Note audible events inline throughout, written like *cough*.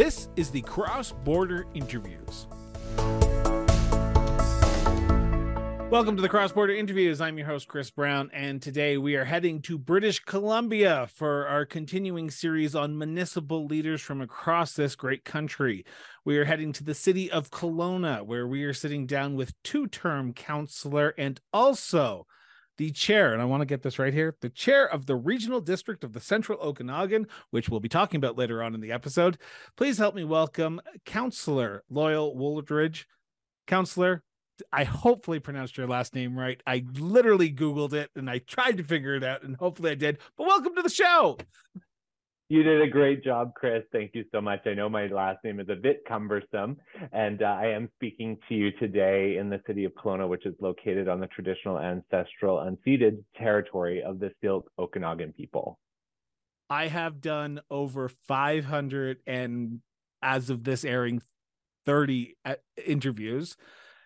This is the Cross Border Interviews. Welcome to the Cross Border Interviews. I'm your host, Chris Brown, and today we are heading to British Columbia for our continuing series on municipal leaders from across this great country. We are heading to the city of Kelowna, where we are sitting down with two term councillor and also the chair, and I want to get this right here the chair of the regional district of the Central Okanagan, which we'll be talking about later on in the episode. Please help me welcome Councillor Loyal Wooldridge. Councillor, I hopefully pronounced your last name right. I literally Googled it and I tried to figure it out, and hopefully I did. But welcome to the show. You did a great job, Chris. Thank you so much. I know my last name is a bit cumbersome, and uh, I am speaking to you today in the city of Kelowna, which is located on the traditional, ancestral, unceded territory of the Syilx Okanagan people. I have done over 500 and as of this airing, 30 uh, interviews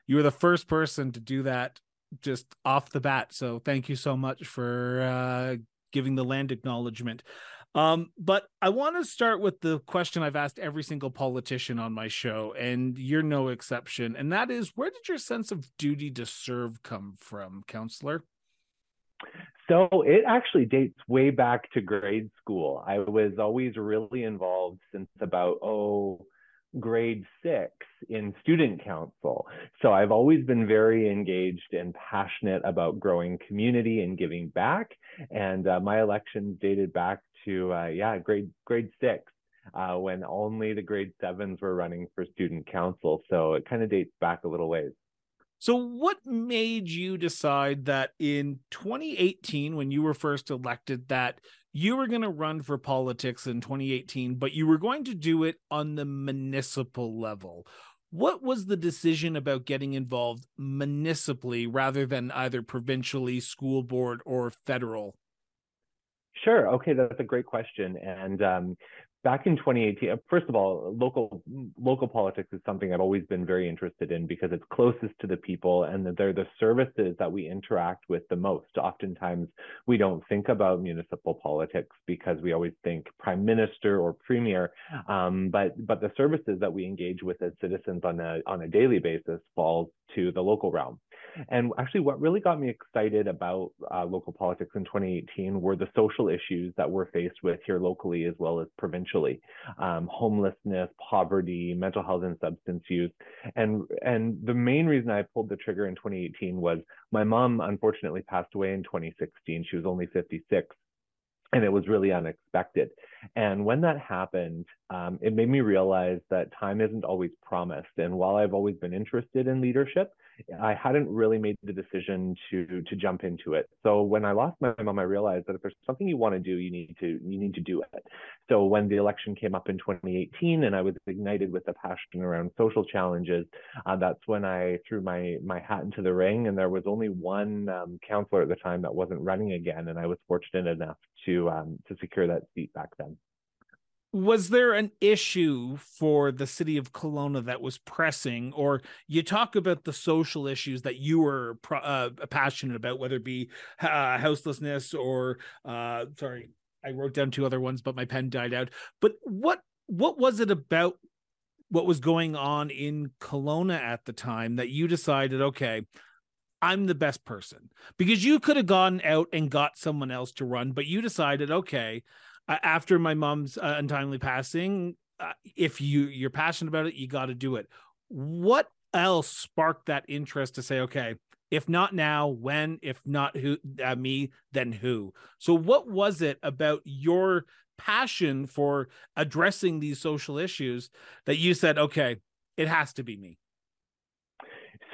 you were the first person to do that just off the bat. So thank you so much for uh, giving the land acknowledgement. Um, but I want to start with the question I've asked every single politician on my show, and you're no exception. And that is, where did your sense of duty to serve come from, counselor? So it actually dates way back to grade school. I was always really involved since about, oh, grade six in student council. So I've always been very engaged and passionate about growing community and giving back. And uh, my election dated back to, uh, yeah, grade, grade six. Uh, when only the grade sevens were running for student council. So it kind of dates back a little ways. So, what made you decide that in 2018, when you were first elected, that you were going to run for politics in 2018, but you were going to do it on the municipal level? What was the decision about getting involved municipally rather than either provincially, school board, or federal? Sure. Okay, that's a great question. And um, back in 2018 uh, first of all local local politics is something i've always been very interested in because it's closest to the people and they're the services that we interact with the most oftentimes we don't think about municipal politics because we always think prime minister or premier um, but but the services that we engage with as citizens on a on a daily basis falls to the local realm and actually, what really got me excited about uh, local politics in 2018 were the social issues that we're faced with here locally as well as provincially um, homelessness, poverty, mental health, and substance use. And, and the main reason I pulled the trigger in 2018 was my mom unfortunately passed away in 2016. She was only 56 and it was really unexpected. And when that happened, um, it made me realize that time isn't always promised. And while I've always been interested in leadership, I hadn't really made the decision to to jump into it. So when I lost my mom, I realized that if there's something you want to do, you need to you need to do it. So when the election came up in 2018, and I was ignited with a passion around social challenges, uh, that's when I threw my my hat into the ring. And there was only one um, councillor at the time that wasn't running again, and I was fortunate enough to um, to secure that seat back then was there an issue for the city of Kelowna that was pressing, or you talk about the social issues that you were uh, passionate about, whether it be uh, houselessness or, uh, sorry, I wrote down two other ones, but my pen died out. But what what was it about what was going on in Kelowna at the time that you decided, okay, I'm the best person? Because you could have gone out and got someone else to run, but you decided, okay, after my mom's uh, untimely passing, uh, if you you're passionate about it, you got to do it. What else sparked that interest to say, okay, if not now, when? If not who uh, me, then who? So, what was it about your passion for addressing these social issues that you said, okay, it has to be me?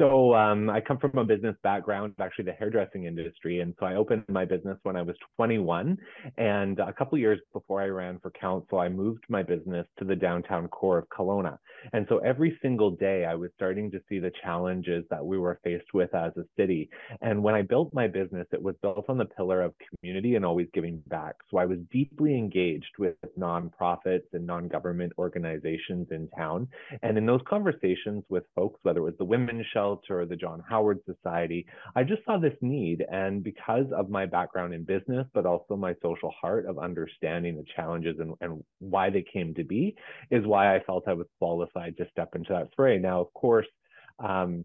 So um, I come from a business background, actually the hairdressing industry, and so I opened my business when I was 21. And a couple years before I ran for council, I moved my business to the downtown core of Kelowna. And so every single day, I was starting to see the challenges that we were faced with as a city. And when I built my business, it was built on the pillar of community and always giving back. So I was deeply engaged with nonprofits and non-government organizations in town. And in those conversations with folks, whether it was the women's shelter Shelter, the John Howard Society. I just saw this need. And because of my background in business, but also my social heart of understanding the challenges and, and why they came to be, is why I felt I was qualified to step into that fray. Now, of course, um,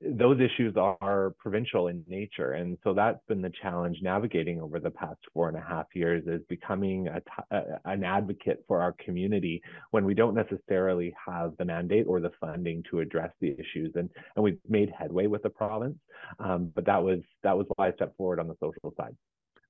those issues are provincial in nature. And so that's been the challenge navigating over the past four and a half years is becoming a, an advocate for our community when we don't necessarily have the mandate or the funding to address the issues. And, and we've made headway with the province. Um, but that was, that was why I stepped forward on the social side.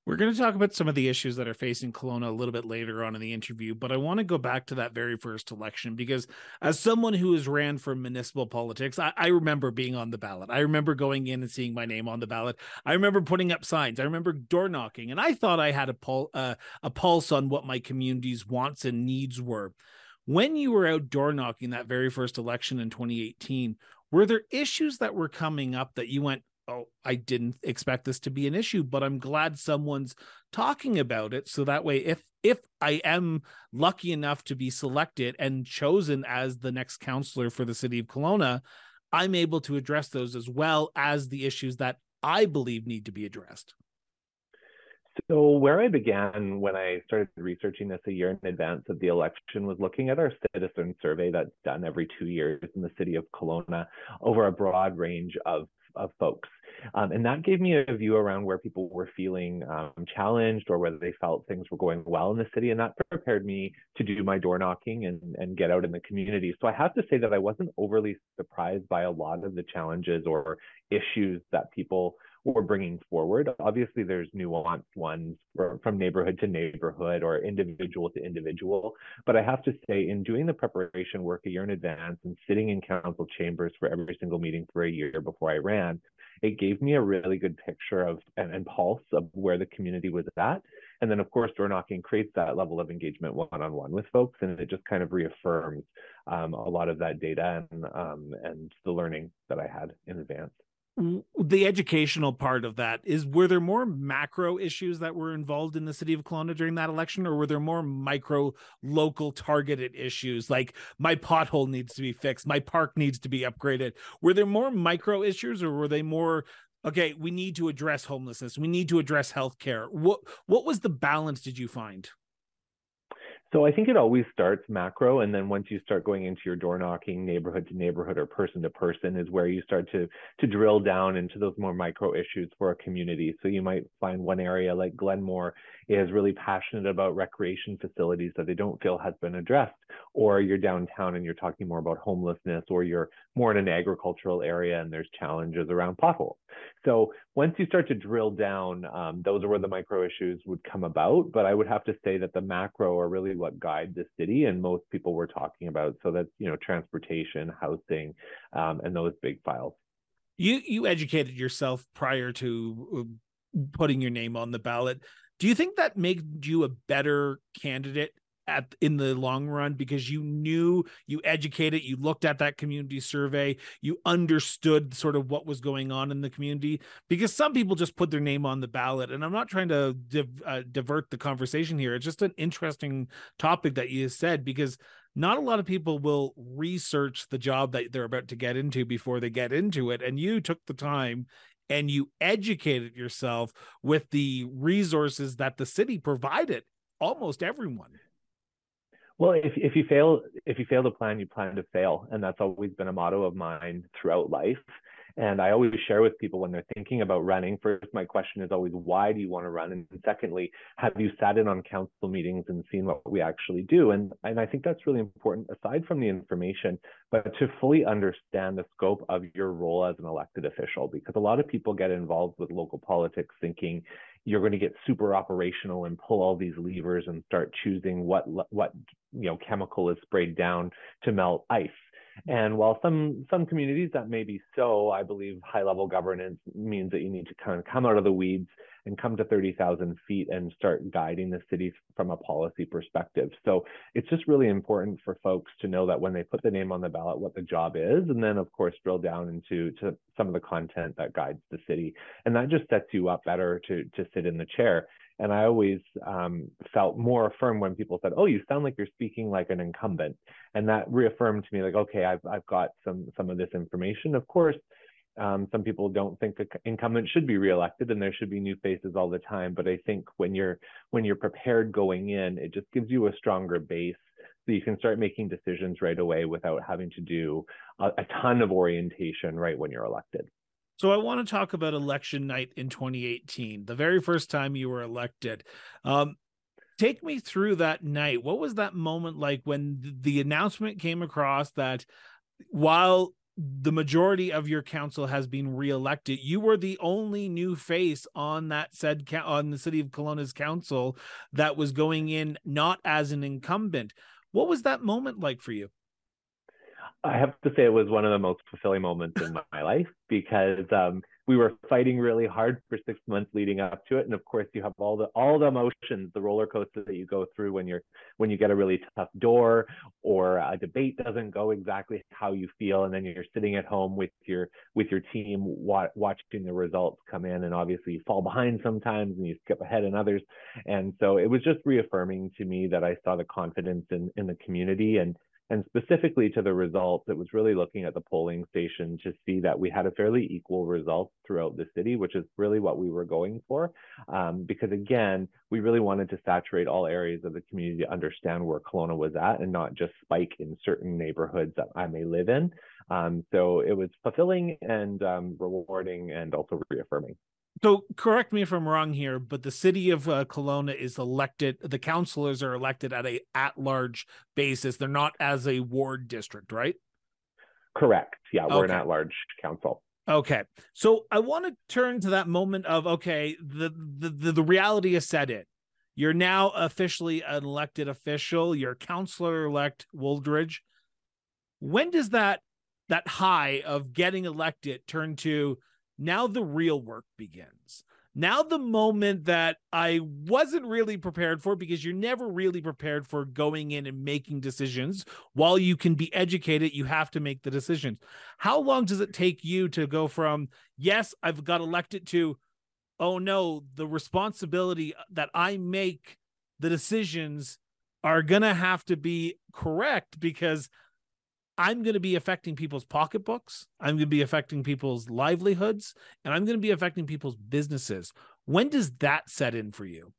We're going to talk about some of the issues that are facing Kelowna a little bit later on in the interview, but I want to go back to that very first election because, as someone who has ran for municipal politics, I, I, remember being on the ballot. I remember going in and seeing my name on the ballot. I remember putting up signs. I remember door knocking, and I thought I had a, pul- uh, a pulse on what my community's wants and needs were. When you were out door knocking that very first election in 2018, were there issues that were coming up that you went, oh, I didn't expect this to be an issue, but I'm glad someone's talking about it. So that way, if if I am lucky enough to be selected and chosen as the next counselor for the city of Kelowna, I'm able to address those as well as the issues that I believe need to be addressed. So, where I began when I started researching this a year in advance of the election was looking at our citizen survey that's done every two years in the city of Kelowna over a broad range of, of folks. Um, and that gave me a view around where people were feeling um, challenged or whether they felt things were going well in the city. And that prepared me to do my door knocking and, and get out in the community. So I have to say that I wasn't overly surprised by a lot of the challenges or issues that people we're bringing forward. Obviously, there's nuanced ones from neighborhood to neighborhood or individual to individual. But I have to say, in doing the preparation work a year in advance and sitting in council chambers for every single meeting for a year before I ran, it gave me a really good picture of and, and pulse of where the community was at. And then, of course, door knocking creates that level of engagement one on one with folks, and it just kind of reaffirms um, a lot of that data and um, and the learning that I had in advance the educational part of that is were there more macro issues that were involved in the city of Kelowna during that election or were there more micro local targeted issues? Like my pothole needs to be fixed my park needs to be upgraded. Were there more micro issues or were they more okay we need to address homelessness we need to address healthcare? What what was the balance did you find so I think it always starts macro, and then once you start going into your door knocking, neighborhood to neighborhood or person to person, is where you start to to drill down into those more micro issues for a community. So you might find one area like Glenmore is really passionate about recreation facilities that they don't feel has been addressed, or you're downtown and you're talking more about homelessness, or you're more in an agricultural area and there's challenges around potholes. So once you start to drill down, um, those are where the micro issues would come about. But I would have to say that the macro are really what guide the city, and most people were talking about. So that's you know transportation, housing, um, and those big files. You you educated yourself prior to uh, putting your name on the ballot. Do you think that made you a better candidate at in the long run? Because you knew you educated you looked at that community survey you understood sort of what was going on in the community? Because some people just put their name on the ballot and i'm not trying to div, uh, divert the conversation here. It's just an interesting topic that you said because not a lot of people will research the job that they're about to get into before they get into it and you took the time and you educated yourself with the resources that the city provided almost everyone well, if if you fail if you fail to plan, you plan to fail, and that's always been a motto of mine throughout life. And I always share with people when they're thinking about running. First, my question is always, why do you want to run? And secondly, have you sat in on council meetings and seen what we actually do? And and I think that's really important, aside from the information, but to fully understand the scope of your role as an elected official, because a lot of people get involved with local politics thinking you're going to get super operational and pull all these levers and start choosing what what you know chemical is sprayed down to melt ice and while some some communities that may be so, I believe high level governance means that you need to kind of come out of the weeds and come to 30,000 feet and start guiding the city from a policy perspective. So it's just really important for folks to know that when they put the name on the ballot, what the job is, and then of course drill down into to some of the content that guides the city, and that just sets you up better to to sit in the chair. And I always um, felt more affirmed when people said, "Oh, you sound like you're speaking like an incumbent," and that reaffirmed to me, like, okay, I've I've got some some of this information. Of course, Um, some people don't think the incumbent should be reelected and there should be new faces all the time. But I think when you're when you're prepared going in, it just gives you a stronger base so you can start making decisions right away without having to do a, a ton of orientation right when you're elected. So I want to talk about election night in 2018, the very first time you were elected. Um, take me through that night. What was that moment like when the announcement came across that while the majority of your council has been reelected. You were the only new face on that said on the city of Kelowna's council that was going in not as an incumbent. What was that moment like for you? I have to say it was one of the most fulfilling moments in *laughs* my life because um, we were fighting really hard for six months leading up to it, and of course you have all the all the emotions, the roller coaster that you go through when you're when you get a really tough door or a debate doesn't go exactly how you feel, and then you're sitting at home with your with your team wa- watching the results come in, and obviously you fall behind sometimes and you skip ahead in others, and so it was just reaffirming to me that I saw the confidence in in the community and and specifically to the results, it was really looking at the polling station to see that we had a fairly equal result throughout the city, which is really what we were going for. Um, because again, we really wanted to saturate all areas of the community to understand where Kelowna was at and not just spike in certain neighborhoods that I may live in. Um, so it was fulfilling and um, rewarding and also reaffirming. So correct me if I'm wrong here, but the city of uh, Kelowna is elected. The councilors are elected at a at-large basis. They're not as a ward district, right? Correct. Yeah, we're okay. an at-large council. Okay, so I want to turn to that moment of okay, the the the, the reality is set in. You're now officially an elected official. You're councilor elect Wooldridge. When does that that high of getting elected turn to now the real work begins. Now, the moment that I wasn't really prepared for, because you're never really prepared for going in and making decisions. While you can be educated, you have to make the decisions. How long does it take you to go from, yes, I've got elected to, oh no, the responsibility that I make the decisions are going to have to be correct because I'm going to be affecting people's pocketbooks. I'm going to be affecting people's livelihoods, and I'm going to be affecting people's businesses. When does that set in for you?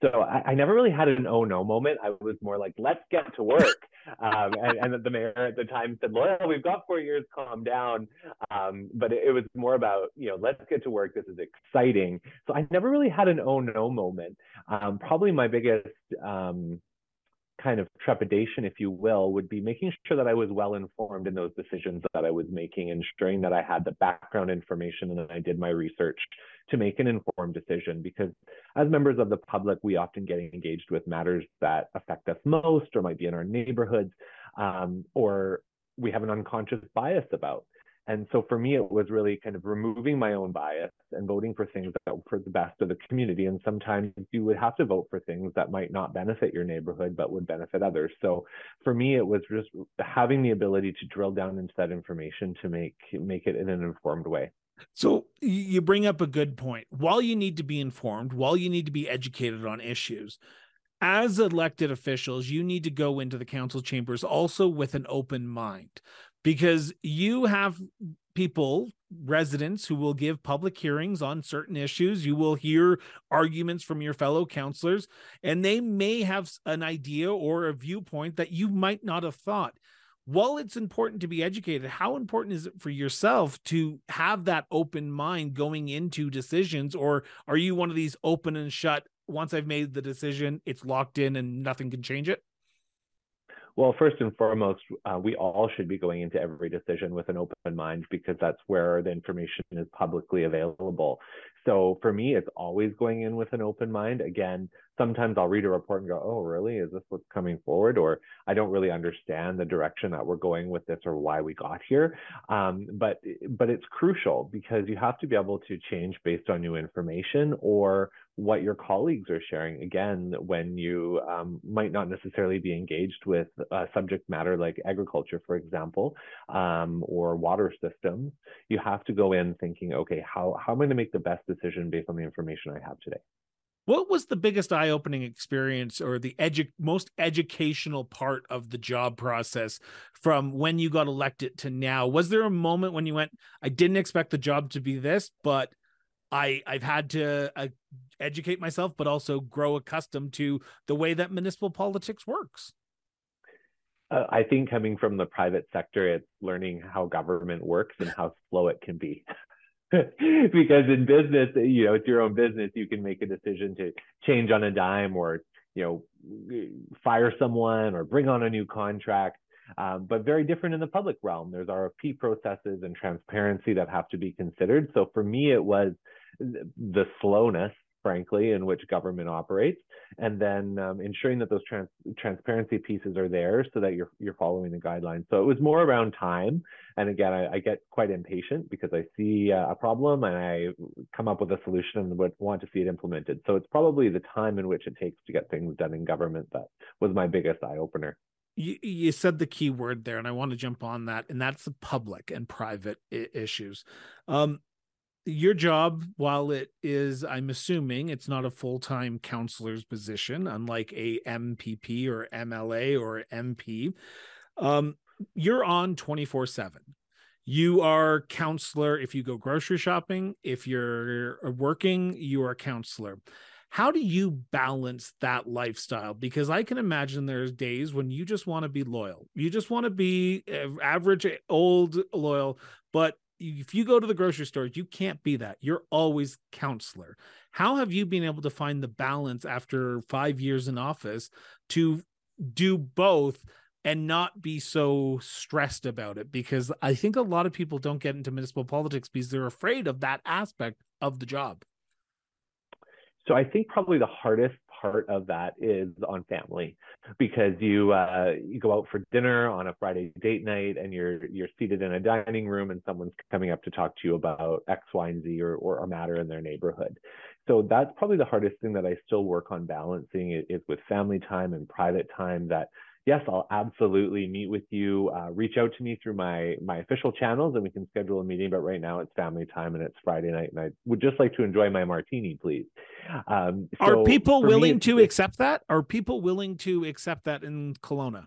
So I, I never really had an oh no moment. I was more like, let's get to work. *laughs* um, and, and, the mayor at the time said, Loyal, we've got four years, calm down. Um, but it, it, was more about, you know, let's get to work. This is exciting. So I never really had an oh no moment. Um, probably my biggest um, kind of trepidation, if you will, would be making sure that I was well informed in those decisions that I was making, ensuring that I had the background information and that I did my research to make an informed decision. Because as members of the public, we often get engaged with matters that affect us most or might be in our neighborhoods, um, or we have an unconscious bias about. And so for me, it was really kind of removing my own bias and voting for things that were for the best of the community. And sometimes you would have to vote for things that might not benefit your neighborhood, but would benefit others. So for me, it was just having the ability to drill down into that information to make make it in an informed way. So you bring up a good point. While you need to be informed, while you need to be educated on issues, as elected officials, you need to go into the council chambers also with an open mind because you have people residents who will give public hearings on certain issues. You will hear arguments from your fellow councilors and they may have an idea or a viewpoint that you might not have thought. While it's important to be educated how important is it for yourself to have that open mind going into decisions? Or are you one of these open and shut once i've made the decision it's locked in and nothing can change it well, first and foremost, uh, we all should be going into every decision with an open mind because that's where the information is publicly available. So for me, it's always going in with an open mind. Again, sometimes I'll read a report and go, oh, really? Is this what's coming forward? Or I don't really understand the direction that we're going with this or why we got here. Um, but but it's crucial because you have to be able to change based on new information or what your colleagues are sharing. Again, when you um, might not necessarily be engaged with a subject matter like agriculture, for example, um, or water systems, you have to go in thinking, okay, how, how am I going to make the best decision based on the information I have today? What was the biggest eye-opening experience or the edu- most educational part of the job process from when you got elected to now? Was there a moment when you went, I didn't expect the job to be this, but I I've had to uh, educate myself, but also grow accustomed to the way that municipal politics works. Uh, I think coming from the private sector, it's learning how government works and how slow it can be. *laughs* *laughs* because in business, you know, it's your own business. You can make a decision to change on a dime or, you know, fire someone or bring on a new contract. Um, but very different in the public realm. There's RFP processes and transparency that have to be considered. So for me, it was the slowness frankly, in which government operates, and then um, ensuring that those trans- transparency pieces are there so that you're you're following the guidelines. So it was more around time, and again, I, I get quite impatient because I see uh, a problem and I come up with a solution and would want to see it implemented. So it's probably the time in which it takes to get things done in government that was my biggest eye opener. You, said the key word there, and I want to jump on that, and that's the public and private issues. Um, your job, while it is, I'm assuming it's not a full time counselor's position, unlike a MPP or MLA or MP, um, you're on 24 7. You are counselor if you go grocery shopping. If you're working, you are counselor. How do you balance that lifestyle? Because I can imagine there's days when you just want to be loyal. You just want to be average, old, loyal, but if you go to the grocery store, you can't be that. You're always counselor. How have you been able to find the balance after five years in office to do both and not be so stressed about it? Because I think a lot of people don't get into municipal politics because they're afraid of that aspect of the job. So I think probably the hardest part of that is on family because you uh, you go out for dinner on a Friday date night and you're you're seated in a dining room and someone's coming up to talk to you about X, Y, and Z or, or a matter in their neighborhood. So that's probably the hardest thing that I still work on balancing is with family time and private time that yes, I'll absolutely meet with you. Uh, reach out to me through my my official channels, and we can schedule a meeting. But right now, it's family time, and it's Friday night, and I would just like to enjoy my martini, please. Um, so Are people willing me, to accept that? Are people willing to accept that in Kelowna?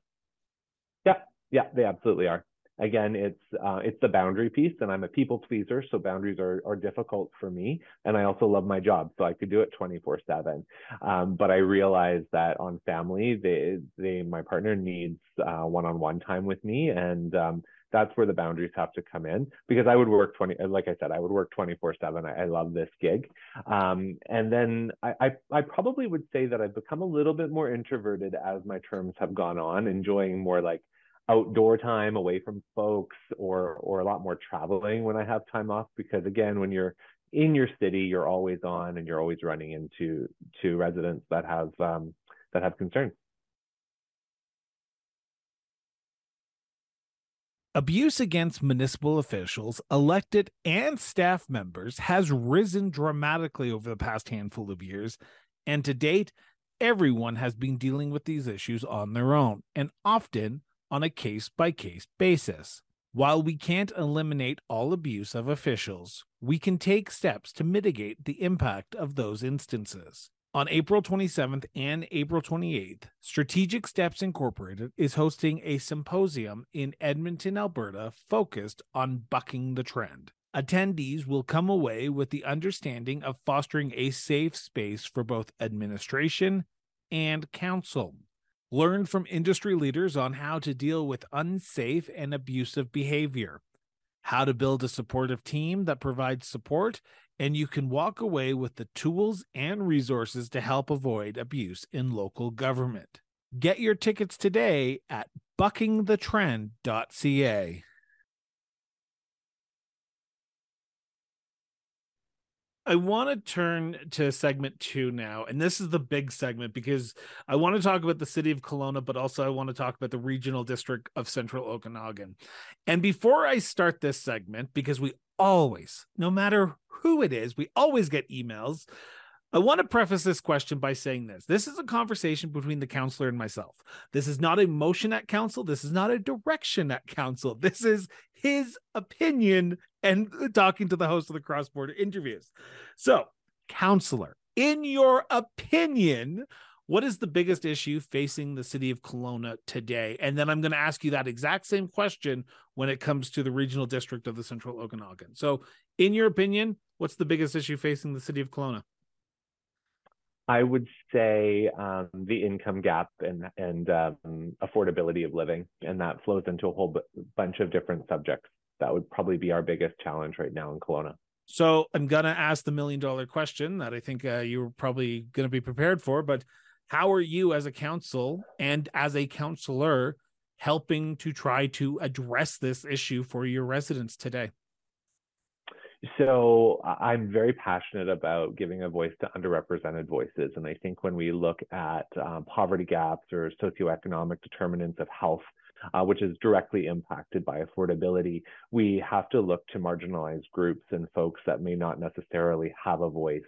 Yeah, yeah, they absolutely are again, it's uh, it's the boundary piece, and I'm a people pleaser, so boundaries are are difficult for me. And I also love my job, so I could do it 24 seven. Um, but I realize that on family, they they my partner needs uh, one-on-one time with me, and um, that's where the boundaries have to come in because I would work 20, like I said, I would work 24 seven. I, I, love this gig. Um, and then I, I, I, probably would say that I've become a little bit more introverted as my terms have gone on, enjoying more like outdoor time away from folks or or a lot more traveling when I have time off because again when you're in your city you're always on and you're always running into to residents that have um, that have concerns. Abuse against municipal officials, elected and staff members has risen dramatically over the past handful of years, and to date, everyone has been dealing with these issues on their own, and often on a case by case basis. While we can't eliminate all abuse of officials, we can take steps to mitigate the impact of those instances. On April 27th and April 28th, Strategic Steps Incorporated is hosting a symposium in Edmonton, Alberta, focused on bucking the trend. Attendees will come away with the understanding of fostering a safe space for both administration and council. Learn from industry leaders on how to deal with unsafe and abusive behavior, how to build a supportive team that provides support, and you can walk away with the tools and resources to help avoid abuse in local government. Get your tickets today at buckingthetrend.ca. I want to turn to segment two now, and this is the big segment because I want to talk about the city of Kelowna, but also I want to talk about the regional district of Central Okanagan. And before I start this segment, because we always, no matter who it is, we always get emails. I want to preface this question by saying this. This is a conversation between the counselor and myself. This is not a motion at council. This is not a direction at council. This is his opinion and talking to the host of the cross border interviews. So, counselor, in your opinion, what is the biggest issue facing the city of Kelowna today? And then I'm going to ask you that exact same question when it comes to the regional district of the Central Okanagan. So, in your opinion, what's the biggest issue facing the city of Kelowna? I would say um, the income gap and and um, affordability of living, and that flows into a whole b- bunch of different subjects. That would probably be our biggest challenge right now in Kelowna. So I'm gonna ask the million dollar question that I think uh, you're probably gonna be prepared for. But how are you, as a council and as a counselor, helping to try to address this issue for your residents today? So I'm very passionate about giving a voice to underrepresented voices. And I think when we look at um, poverty gaps or socioeconomic determinants of health, uh, which is directly impacted by affordability, we have to look to marginalized groups and folks that may not necessarily have a voice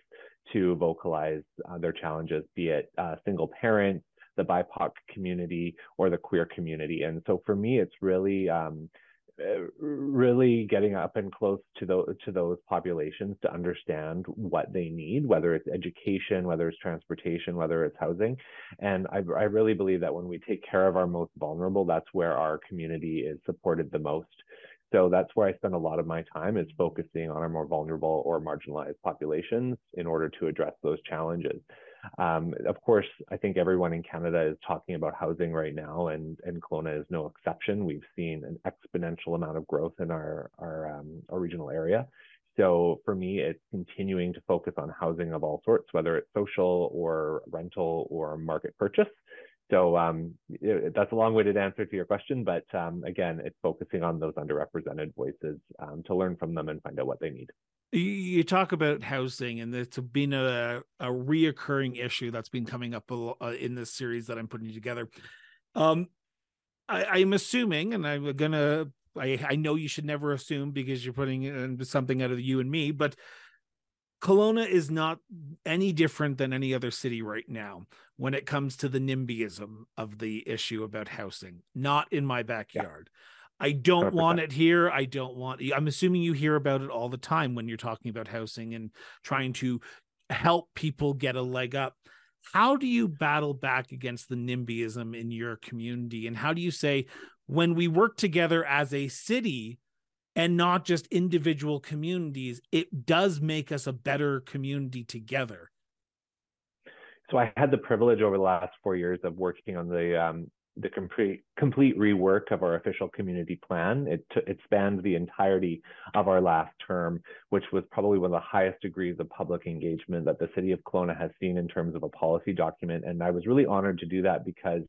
to vocalize uh, their challenges, be it uh, single parents, the BIPOC community, or the queer community. And so for me, it's really um, really getting up and close to those to those populations to understand what they need, whether it's education, whether it's transportation, whether it's housing. And I, I really believe that when we take care of our most vulnerable, that's where our community is supported the most. So that's where I spend a lot of my time is focusing on our more vulnerable or marginalized populations in order to address those challenges. Um, of course, I think everyone in Canada is talking about housing right now, and, and Kelowna is no exception. We've seen an exponential amount of growth in our, our, um, our regional area. So for me, it's continuing to focus on housing of all sorts, whether it's social or rental or market purchase. So um, it, that's a long-winded answer to your question, but um, again, it's focusing on those underrepresented voices um, to learn from them and find out what they need. You talk about housing and it's been a, a reoccurring issue that's been coming up uh, in this series that i'm putting together. Um I, i'm assuming and i'm gonna I, I know you should never assume because you're putting in something out of you and me but Kelowna is not any different than any other city right now when it comes to the NIMBYism of the issue about housing. Not in my backyard. Yeah. I don't 100%. want it here. I don't want. I'm assuming you hear about it all the time when you're talking about housing and trying to help people get a leg up. How do you battle back against the NIMBYism in your community? And how do you say, when we work together as a city and not just individual communities, it does make us a better community together? So I had the privilege over the last four years of working on the um, the complete complete rework of our official community plan. It t- it spanned the entirety of our last term, which was probably one of the highest degrees of public engagement that the city of Kelowna has seen in terms of a policy document. And I was really honored to do that because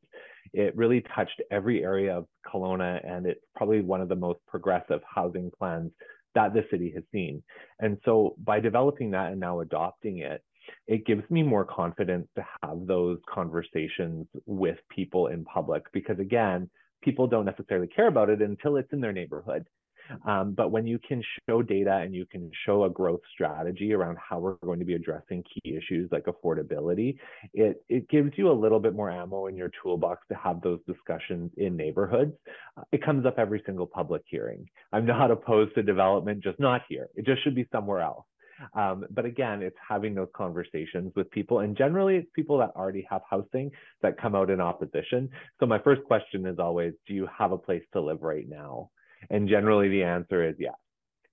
it really touched every area of Kelowna, and it's probably one of the most progressive housing plans that the city has seen. And so by developing that and now adopting it, it gives me more confidence to have those conversations with people in public because again people don't necessarily care about it until it's in their neighborhood um, but when you can show data and you can show a growth strategy around how we're going to be addressing key issues like affordability, it, it gives you a little bit more ammo in your toolbox to have those discussions in neighborhoods. It comes up every single public hearing. I'm not opposed to development, just not here. It just should be somewhere else. Um, but again, it's having those conversations with people. And generally, it's people that already have housing that come out in opposition. So my first question is always, do you have a place to live right now? And generally, the answer is yes.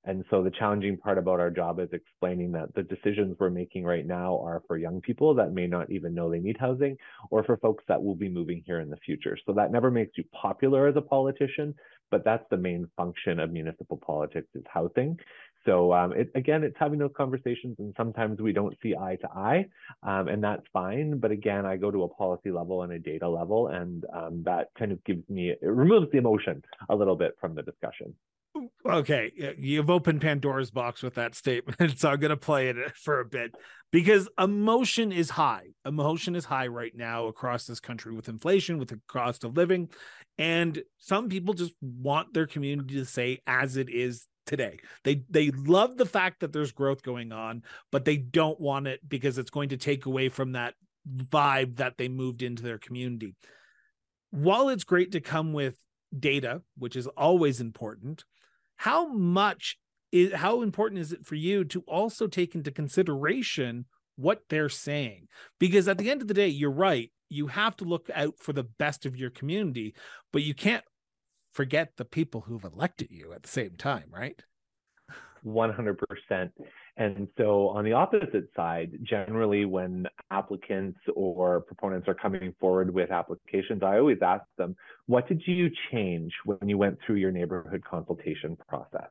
And so the challenging part about our job is explaining that the decisions we're making right now are for young people that may not even know they need housing or for folks that will be moving here in the future. So that never makes you popular as a politician, but that's the main function of municipal politics is housing. So um, it, again, it's having those conversations, and sometimes we don't see eye to eye, um, and that's fine. But again, I go to a policy level and a data level, and um, that kind of gives me it removes the emotion a little bit from the discussion. Okay, you've opened Pandora's box with that statement, *laughs* so I'm going to play it for a bit because emotion is high. Emotion is high right now across this country with inflation, with the cost of living, and some people just want their community to say as it is today. They they love the fact that there's growth going on, but they don't want it because it's going to take away from that vibe that they moved into their community. While it's great to come with data, which is always important, how much is how important is it for you to also take into consideration what they're saying because at the end of the day you're right you have to look out for the best of your community but you can't forget the people who've elected you at the same time right 100%. And so on the opposite side, generally when applicants or proponents are coming forward with applications, I always ask them, what did you change when you went through your neighborhood consultation process?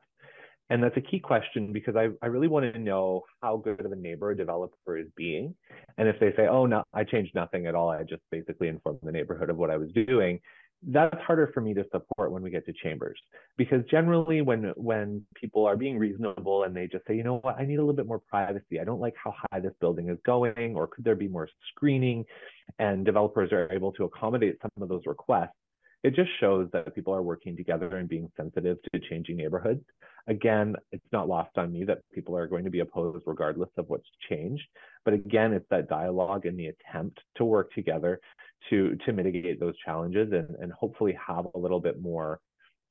And that's a key question because I, I really want to know how good of a neighbor a developer is being. And if they say, oh, no, I changed nothing at all, I just basically informed the neighborhood of what I was doing, that's harder for me to support when we get to chambers. Because generally when when people are being reasonable and they just say you know what? I need a little bit more privacy. I don't like how high this building is going or could there be more screening? and developers are able to accommodate some of those requests it just shows that people are working together and being sensitive to changing neighborhoods. Again it's not lost on me that people are going to be opposed regardless of what's changed but again it's that dialogue and the attempt to work together to to mitigate those challenges and, and hopefully have a little bit more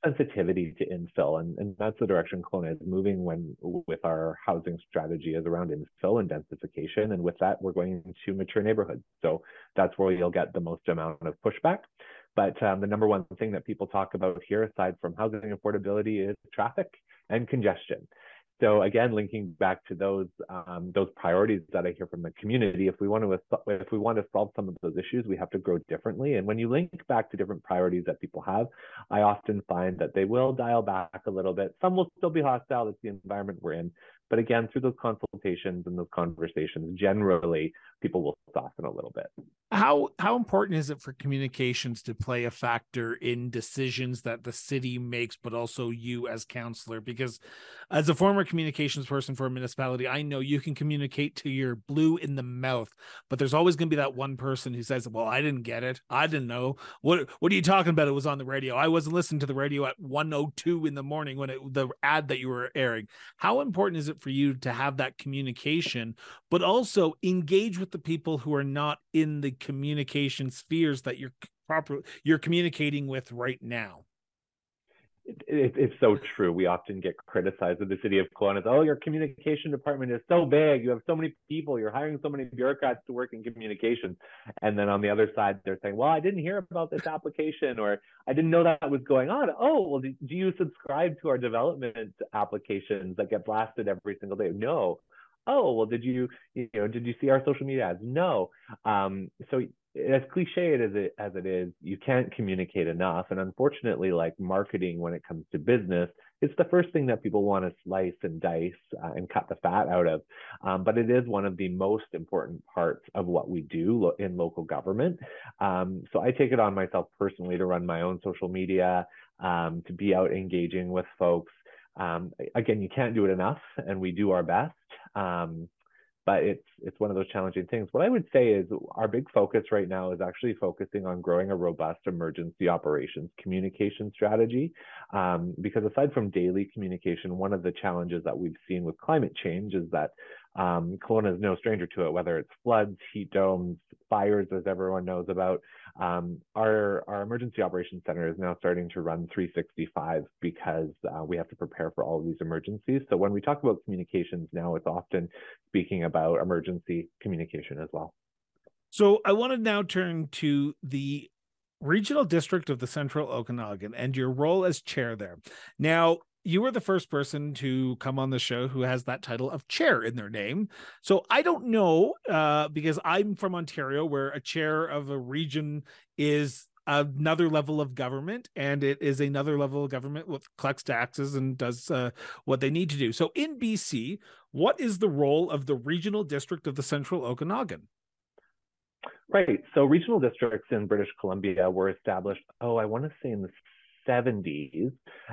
sensitivity to infill. And, and that's the direction Kelowna is moving when with our housing strategy is around infill and densification. And with that we're going to mature neighborhoods. So that's where you'll get the most amount of pushback but um, the number one thing that people talk about here aside from housing affordability is traffic and congestion so again, linking back to those um, those priorities that I hear from the community, if we want to if we want to solve some of those issues, we have to grow differently. And when you link back to different priorities that people have, I often find that they will dial back a little bit. Some will still be hostile. It's the environment we're in. But again, through those consultations and those conversations, generally people will soften a little bit. How how important is it for communications to play a factor in decisions that the city makes, but also you as councillor? Because as a former communications person for a municipality, I know you can communicate to your blue in the mouth, but there's always going to be that one person who says, "Well, I didn't get it. I didn't know. What what are you talking about? It was on the radio. I wasn't listening to the radio at 102 in the morning when it the ad that you were airing." How important is it for you to have that communication, but also engage with the people who are not in the communication spheres that you're proper you're communicating with right now? It, it's so true. We often get criticized of the city of Kelowna. Oh, your communication department is so big. You have so many people. You're hiring so many bureaucrats to work in communications. And then on the other side, they're saying, well, I didn't hear about this application or I didn't know that was going on. Oh, well, do, do you subscribe to our development applications that get blasted every single day? No oh well did you you know did you see our social media ads no um, so as cliche as it as it is, you can't communicate enough. And unfortunately, like marketing, when it comes to business, it's the first thing that people want to slice and dice uh, and cut the fat out of. Um, but it is one of the most important parts of what we do lo- in local government. Um, so I take it on myself personally to run my own social media, um, to be out engaging with folks. Um, again, you can't do it enough, and we do our best. But it's it's one of those challenging things. What I would say is our big focus right now is actually focusing on growing a robust emergency operations communication strategy. Um, because aside from daily communication, one of the challenges that we've seen with climate change is that um, Kelowna is no stranger to it, whether it's floods, heat domes, fires, as everyone knows about. Um, our, our emergency operations center is now starting to run 365 because uh, we have to prepare for all of these emergencies. So when we talk about communications now, it's often speaking about emergency communication as well. So I want to now turn to the regional district of the central okanagan and your role as chair there now you were the first person to come on the show who has that title of chair in their name. So I don't know uh, because I'm from Ontario, where a chair of a region is another level of government, and it is another level of government with collects taxes and does uh, what they need to do. So in BC, what is the role of the regional district of the Central Okanagan? Right. So regional districts in British Columbia were established, oh, I want to say in the 70s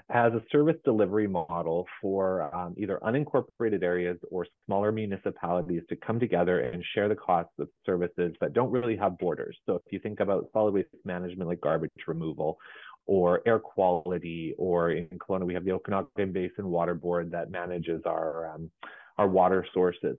as a service delivery model for um, either unincorporated areas or smaller municipalities to come together and share the costs of services that don't really have borders. So if you think about solid waste management like garbage removal or air quality, or in Kelowna, we have the Okanagan Basin Water Board that manages our, um, our water sources.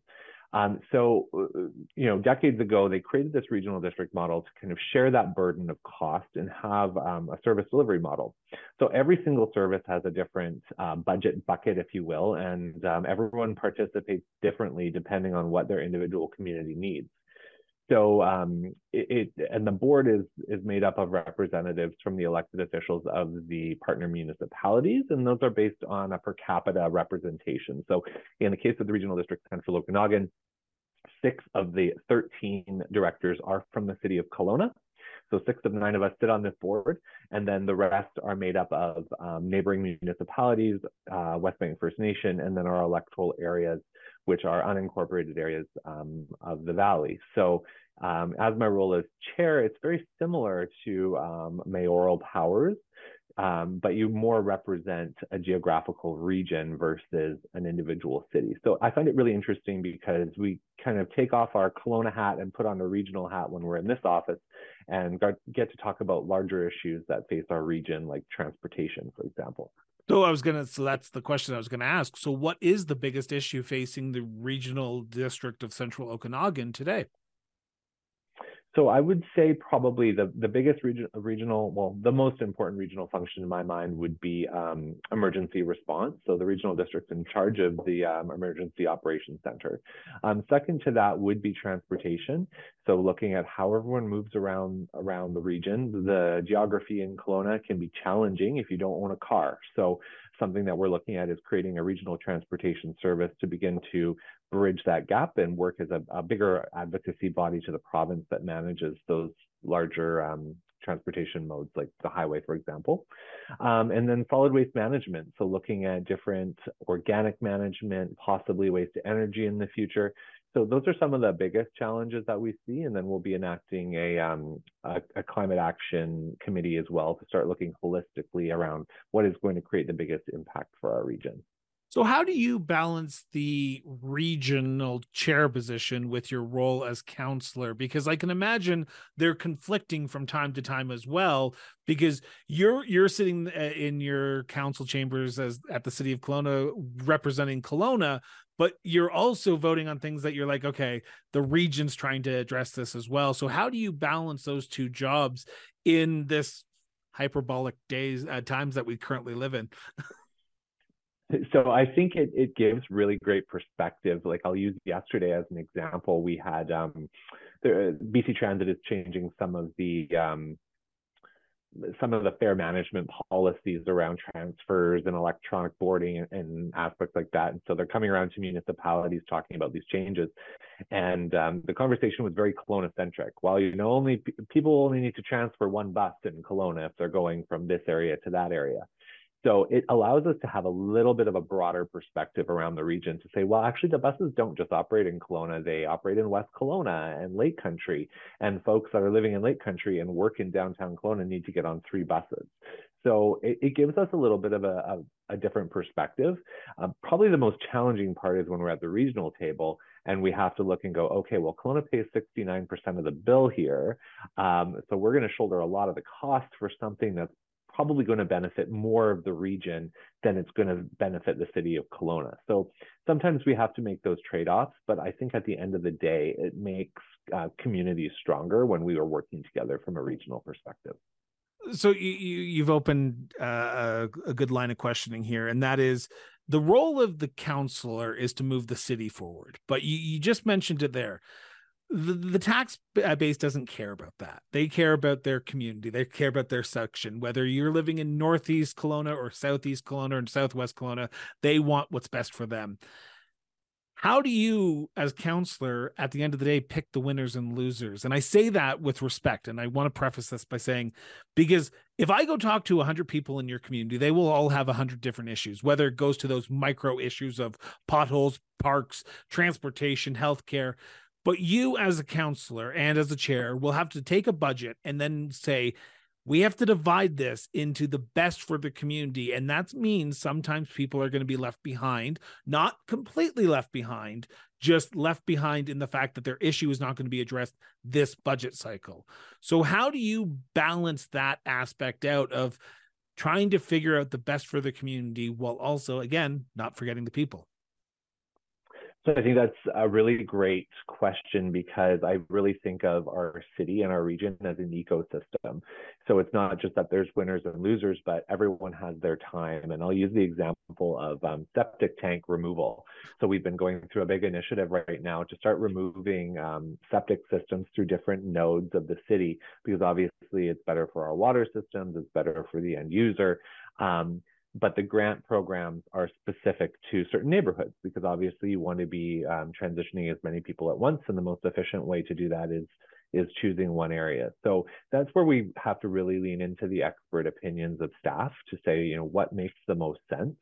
Um, so, uh, you know, decades ago, they created this regional district model to kind of share that burden of cost and have um, a service delivery model. So every single service has a different uh, budget bucket, if you will, and um, everyone participates differently depending on what their individual community needs. So um, it, it, and the board is is made up of representatives from the elected officials of the partner municipalities, and those are based on a per capita representation. So in the case of the regional district Central Okanagan, six of the 13 directors are from the city of Kelowna. So six of the nine of us sit on this board, and then the rest are made up of um, neighboring municipalities, uh, Westbank First Nation, and then our electoral areas, which are unincorporated areas um, of the valley. So um, as my role as chair, it's very similar to um, mayoral powers um, but you more represent a geographical region versus an individual city. So I find it really interesting because we kind of take off our Kelowna hat and put on a regional hat when we're in this office and get to talk about larger issues that face our region, like transportation, for example. So I was gonna. So that's the question I was gonna ask. So what is the biggest issue facing the regional district of Central Okanagan today? So I would say probably the, the biggest region, regional, well, the most important regional function in my mind would be um, emergency response. So the regional district's in charge of the um, emergency operations center. Um, second to that would be transportation. So looking at how everyone moves around around the region, the geography in Kelowna can be challenging if you don't own a car. So something that we're looking at is creating a regional transportation service to begin to bridge that gap and work as a, a bigger advocacy body to the province that manages those larger um, transportation modes like the highway, for example. Um, and then solid waste management. So looking at different organic management, possibly waste to energy in the future. So those are some of the biggest challenges that we see. And then we'll be enacting a, um, a, a climate action committee as well to start looking holistically around what is going to create the biggest impact for our region. So, how do you balance the regional chair position with your role as councillor? Because I can imagine they're conflicting from time to time as well. Because you're you're sitting uh, in your council chambers as at the city of Kelowna, representing Kelowna, but you're also voting on things that you're like, okay, the region's trying to address this as well. So, how do you balance those two jobs in this hyperbolic days uh, times that we currently live in? *laughs* so I think it, it gives really great perspective. Like I'll use yesterday as an example. We had um, the BC Transit is changing some of the um, some of the fare management policies around transfers and electronic boarding and, and, aspects like that. And so they're coming around to municipalities talking about these changes. And um, the conversation was very Kelowna centric. While you know only people only need to transfer one bus in Kelowna if they're going from this area to that area. So it allows us to have a little bit of a broader perspective around the region to say, well, actually, the buses don't just operate in Kelowna, they operate in West Kelowna and Lake Country. And folks that are living in Lake Country and work in downtown Kelowna need to get on three buses. So it, it gives us a little bit of a, a, a different perspective. Uh, probably the most challenging part is when we're at the regional table and we have to look and go, okay, well, Kelowna pays 69% of the bill here. Um, so we're going to shoulder a lot of the cost for something that's probably going to benefit more of the region than it's going to benefit the city of Kelowna. So sometimes we have to make those trade-offs, but I think at the end of the day, it makes uh, communities stronger when we are working together from a regional perspective. So you, you've opened uh, a good line of questioning here, and that is the role of the councillor is to move the city forward. But you, you just mentioned it there the, the tax uh, base doesn't care about that. They care about their community. They care about their section. Whether you're living in Northeast Kelowna or Southeast Kelowna and Southwest Kelowna, they want what's best for them. How do you, as councillor, at the end of the day, pick the winners and losers? And I say that with respect. And I want to preface this by saying, because if I go talk to 100 people in your community, they will all have 100 different issues, whether it goes to those micro issues of potholes, parks, transportation, healthcare but you, as a councillor and as a chair, will have to take a budget and then say, we have to divide this into the best for the community. And that means sometimes people are going to be left behind, not completely left behind, just left behind in the fact that their issue is not going to be addressed this budget cycle. So, how do you balance that aspect out of trying to figure out the best for the community while also, again, not forgetting the people? So I think that's a really great question because I really think of our city and our region as an ecosystem. So it's not just that there's winners and losers, but everyone has their time. And I'll use the example of um, septic tank removal. So we've been going through a big initiative right now to start removing um, septic systems through different nodes of the city because obviously it's better for our water systems, it's better for the end user. Um, but the grant programs are specific to certain neighborhoods because obviously you want to be um, transitioning as many people at once and the most efficient way to do that is is choosing one area. So that's where we have to really lean into the expert opinions of staff to say you know what makes the most sense.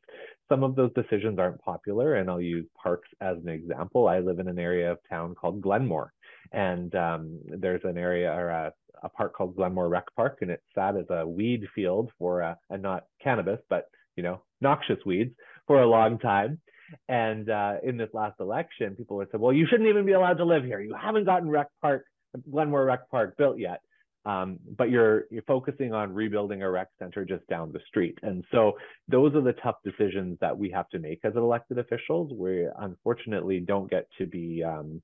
Some of those decisions aren't popular and i'll use parks as an example. I live in an area of town called glenmore and um, there's an area or a, a, park called glenmore rec park and it's sat as a weed field for a, and not cannabis but you know, noxious weeds for a long time. And uh, in this last election, people would say, well, you shouldn't even be allowed to live here. You haven't gotten Rec Park, Glenmore Rec Park built yet. Um, but you're you're focusing on rebuilding a rec center just down the street. And so those are the tough decisions that we have to make as elected officials. We unfortunately don't get to be um,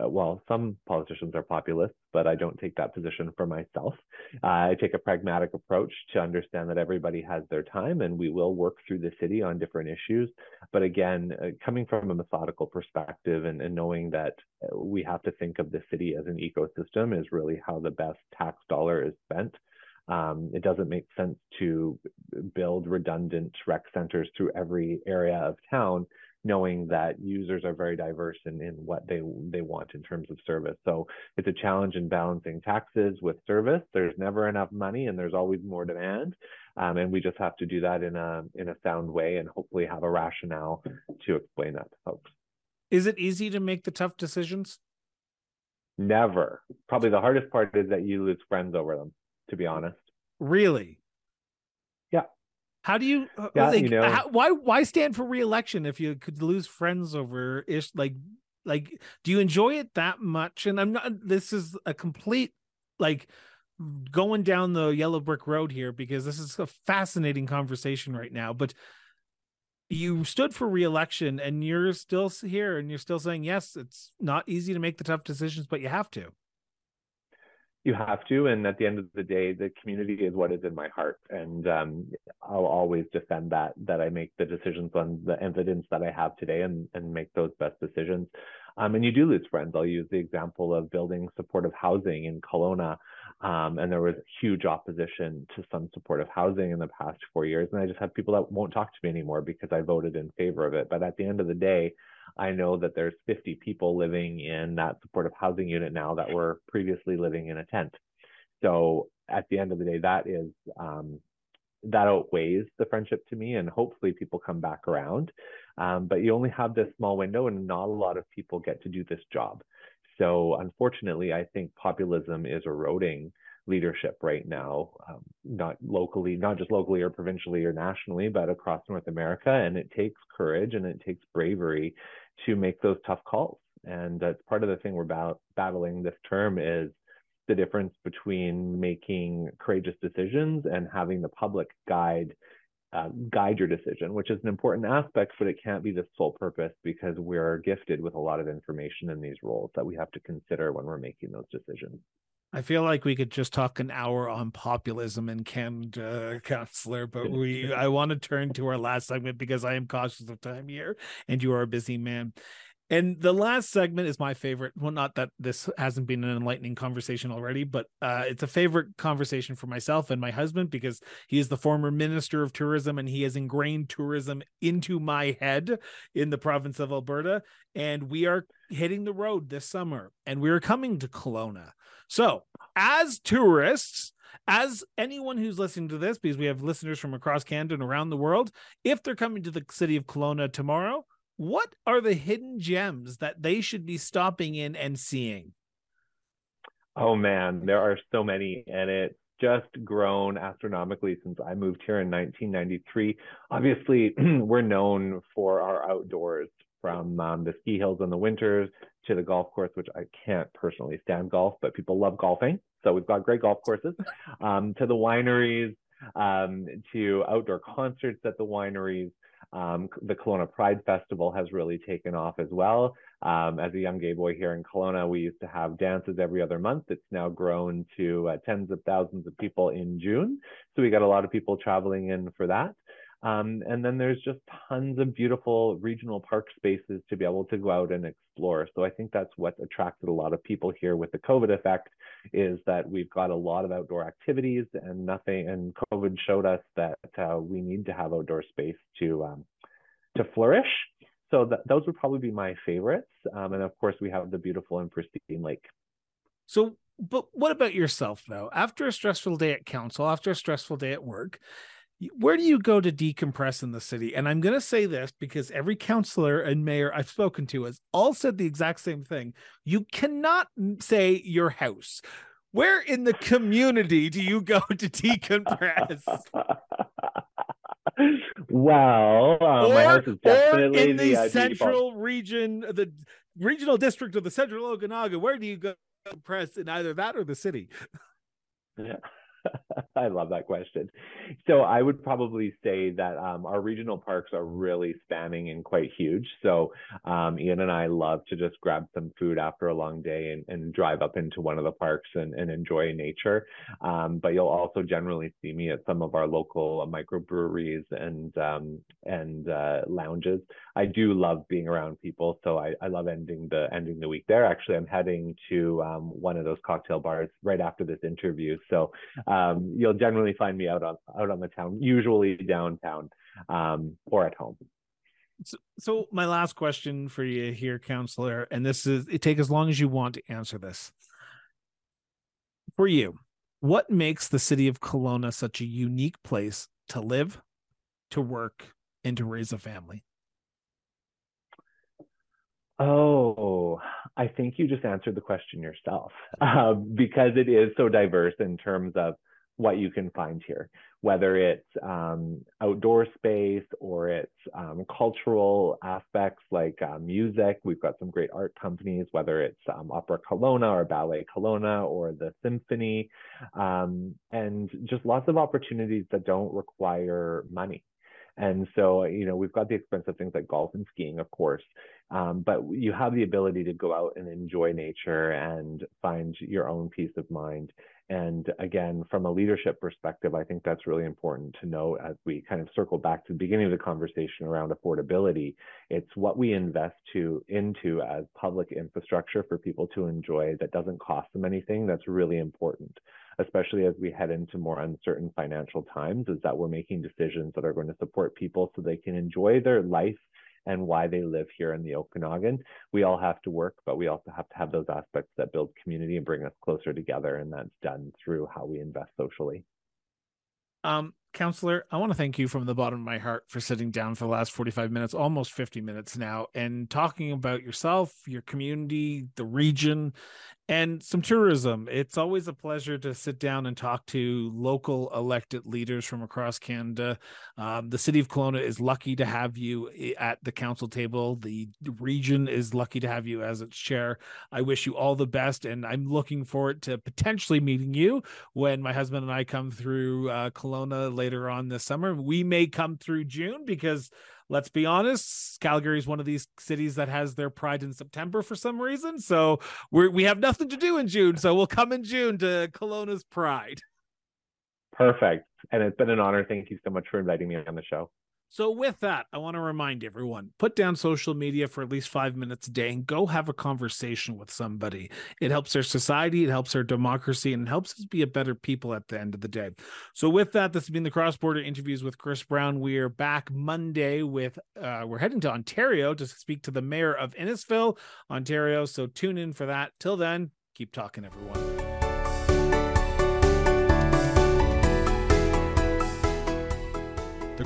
uh, well, some politicians are populists, but I don't take that position for myself. Uh, I take a pragmatic approach to understand that everybody has their time and we will work through the city on different issues. But again, uh, coming from a methodical perspective and, and knowing that uh, we have to think of the city as an ecosystem is really how the best tax dollar is spent. Um, it doesn't make sense to build redundant rec centers through every area of town knowing that users are very diverse in, in what they they want in terms of service. So it's a challenge in balancing taxes with service. There's never enough money and there's always more demand. Um, and we just have to do that in a in a sound way and hopefully have a rationale to explain that to folks. Is it easy to make the tough decisions? Never. Probably the hardest part is that you lose friends over them, to be honest. Really? How do you, uh, yeah, like, you know, how, why why stand for reelection if you could lose friends over ish like like do you enjoy it that much? And I'm not this is a complete like going down the yellow brick road here because this is a fascinating conversation right now, but you stood for reelection and you're still here and you're still saying yes, it's not easy to make the tough decisions, but you have to you have to and at the end of the day the community is what is in my heart. And um, i'll always defend that that i make the decisions on the evidence that i have today and and make those best decisions. Um, and you do lose friends. I'll use the example of building supportive housing in Kelowna um, and there was huge opposition to some supportive housing in the past four years and i just have people that won't talk to me anymore because i voted in favor of it but at the end of the day I know that there's 50 people living in that supportive housing unit now that were previously living in a tent. So at the end of the day, that is um, that outweighs the friendship to me, and hopefully people come back around. Um, but you only have this small window, and not a lot of people get to do this job. So unfortunately, I think populism is eroding leadership right now, um, not locally, not just locally or provincially or nationally, but across North America. And it takes courage and it takes bravery to make those tough calls. And that's part of the thing we're ba- battling this term is the difference between making courageous decisions and having the public guide uh, guide your decision, which is an important aspect, but it can't be the sole purpose because we're gifted with a lot of information in these roles that we have to consider when we're making those decisions. I feel like we could just talk an hour on populism and Canada, uh, Councillor, but we *laughs* I want to turn to our last segment because I am cautious of time here, and you are a busy man. And the last segment is my favorite. Well, not that this hasn't been an enlightening conversation already, but uh, it's a favorite conversation for myself and my husband because he is the former minister of tourism and he has ingrained tourism into my head in the province of Alberta. And we are hitting the road this summer and we are coming to Kelowna. So, as tourists, as anyone who's listening to this, because we have listeners from across Canada and around the world, if they're coming to the city of Kelowna tomorrow, what are the hidden gems that they should be stopping in and seeing? Oh man, there are so many, and it's just grown astronomically since I moved here in 1993. Obviously, *clears throat* we're known for our outdoors from um, the ski hills in the winters to the golf course, which I can't personally stand golf, but people love golfing. So we've got great golf courses, *laughs* um, to the wineries, um, to outdoor concerts at the wineries. Um, the Kelowna Pride Festival has really taken off as well. Um, as a young gay boy here in Kelowna, we used to have dances every other month. It's now grown to uh, tens of thousands of people in June. So we got a lot of people traveling in for that. Um, and then there's just tons of beautiful regional park spaces to be able to go out and explore. So I think that's what attracted a lot of people here with the COVID effect is that we've got a lot of outdoor activities and nothing, and COVID showed us that uh, we need to have outdoor space to, um, to flourish. So th- those would probably be my favorites. Um, and of course, we have the beautiful and pristine lake. So, but what about yourself though? After a stressful day at council, after a stressful day at work, where do you go to decompress in the city? And I'm going to say this because every councillor and mayor I've spoken to has all said the exact same thing. You cannot say your house. Where in the community do you go *laughs* to decompress? well, uh, or, my house is definitely in the, the uh, central default. region, the regional district of the central Okanagan. Where do you go to press in either that or the city? Yeah. *laughs* I love that question. So I would probably say that um, our regional parks are really spanning and quite huge. So um, Ian and I love to just grab some food after a long day and, and drive up into one of the parks and, and enjoy nature. Um, but you'll also generally see me at some of our local microbreweries and um, and uh, lounges. I do love being around people, so I, I love ending the ending the week there. Actually, I'm heading to um, one of those cocktail bars right after this interview. So um, you'll generally find me out on out on the town, usually downtown um, or at home. So, so, my last question for you here, councillor, and this is it take as long as you want to answer this. For you, what makes the city of Kelowna such a unique place to live, to work, and to raise a family? Oh, I think you just answered the question yourself uh, *laughs* because it is so diverse in terms of what you can find here, whether it's um, outdoor space or it's um, cultural aspects like uh, music. We've got some great art companies, whether it's um, Opera Kelowna or Ballet Kelowna or the Symphony, um, and just lots of opportunities that don't require money. And so, you know, we've got the expensive things like golf and skiing, of course, um, but you have the ability to go out and enjoy nature and find your own peace of mind. And again, from a leadership perspective, I think that's really important to know as we kind of circle back to the beginning of the conversation around affordability. It's what we invest to into as public infrastructure for people to enjoy that doesn't cost them anything. That's really important especially as we head into more uncertain financial times, is that we're making decisions that are going to support people so they can enjoy their life and why they live here in the Okanagan. We all have to work, but we also have to have those aspects that build community and bring us closer together. And that's done through how we invest socially. Um, councillor, I want to thank you from the bottom of my heart for sitting down for the last 45 minutes, almost 50 minutes now, and talking about yourself, your community, the region, and some tourism. It's always a pleasure to sit down and talk to local elected leaders from across Canada. Um, the city of Kelowna is lucky to have you at the council table. The region is lucky to have you as its chair. I wish you all the best, and I'm looking forward to potentially meeting you when my husband and I come through uh, Kelowna later on this summer. We may come through June because let's be honest, Calgary is one of these cities that has their pride in September for some reason. So we we have nothing to do in June. So we'll come in June to Kelowna's pride. Perfect. And it's been an honor. Thank you so much for inviting me on the show. So, with that, I want to remind everyone put down social media for at least five minutes a day and go have a conversation with somebody. It helps our society, it helps our democracy, and it helps us be a better people at the end of the day. So, with that, this has been the cross border interviews with Chris Brown. We are back Monday with, uh, we're heading to Ontario to speak to the mayor of Innisfil, Ontario. So, tune in for that. Till then, keep talking, everyone.